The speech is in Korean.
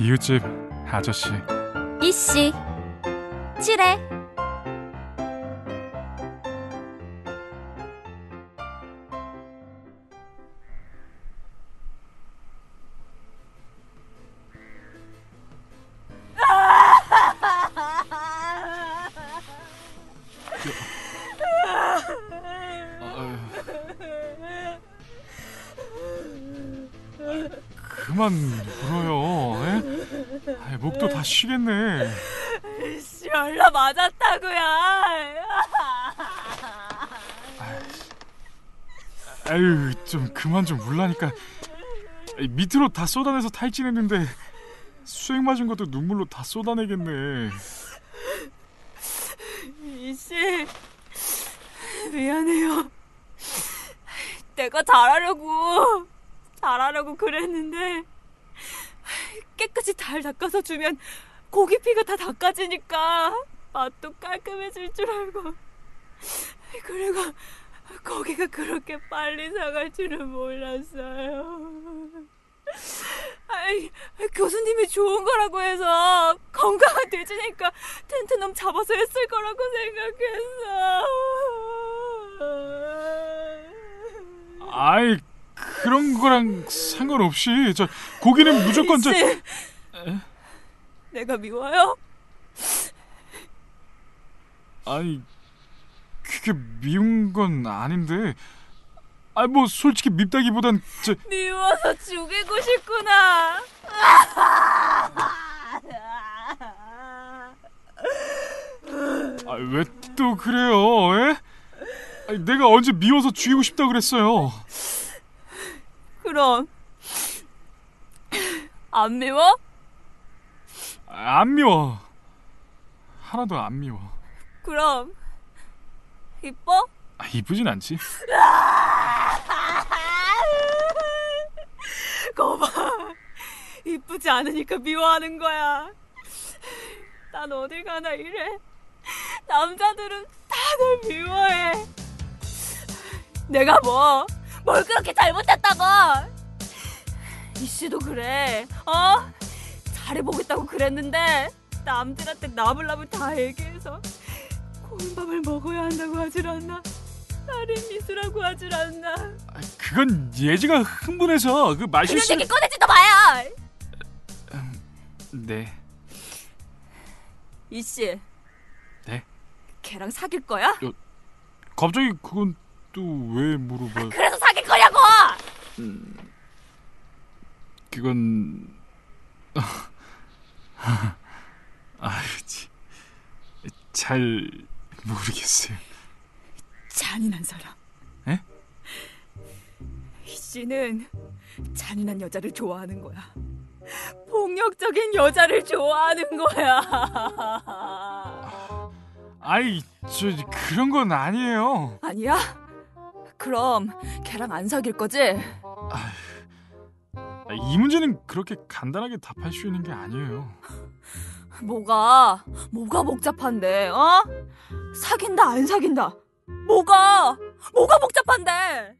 이웃집 아저씨. 이씨. 칠해. 그만 울어요. 에? 아이, 목도 다 쉬겠네. 씨, 얼라 맞았다고요. 아유, 좀 그만 좀 울라니까. 밑으로 다 쏟아내서 탈진했는데 수액 맞은 것도 눈물로 다 쏟아내겠네. 이씨, 미안해요. 내가 잘하려고, 잘하려고 그랬는데, 잘 닦아서 주면 고기 피가 다 닦아지니까 맛도 깔끔해질 줄 알고. 그리고 고기가 그렇게 빨리 상할 줄은 몰랐어요. 아이, 교수님이 좋은 거라고 해서 건강한 돼지니까 텐트넘 잡아서 했을 거라고 생각했어. 아이, 그런 거랑 상관없이 저 고기는 무조건 저 씨, 내가 미워요? 아니 그게 미운 건 아닌데 아뭐 솔직히 밉다기보단 저 미워서 죽이고 싶구나. 아, 왜 또 그래요? 에? 아니, 내가 언제 미워서 죽이고 싶다 그랬어요? 그럼 안 미워? 아, 안 미워. 하나도 안 미워. 그럼 이뻐? 아, 이쁘진 않지. 거봐 이쁘지 않으니까 미워하는 거야 난 어딜 가나 이래 남자들은 다들 미워해 내가 뭐 뭘 그렇게 잘못했다고 이씨도 그래 어? 그랬는데 남들한테 나불나불 다 얘기해서 고운 밥을 먹어야 한다고 하질 않나 살인 미수라고 하질 않나 아, 그건 예지가 흥분해서 그 그런 말실수. 얘기 꺼내지도 마야 네. 이씨 네? 걔랑 사귈 거야? 갑자기 그건 또 왜 물어봐? 그래서 사귈 거냐고! 그건 아유, 치. 잘 모르겠어요. 잔인한 사람. 에? 이 씨는 잔인한 여자를 좋아하는 거야. 폭력적인 여자를 좋아하는 거야. 아이, 저 그런 건 아니에요. 아니야? 그럼 걔랑 안 사귈 거지? 아, 이 문제는 그렇게 간단하게 답할 수 있는 게 아니에요. 뭐가 뭐가 복잡한데? 어? 사귄다 안 사귄다? 뭐가 뭐가 복잡한데?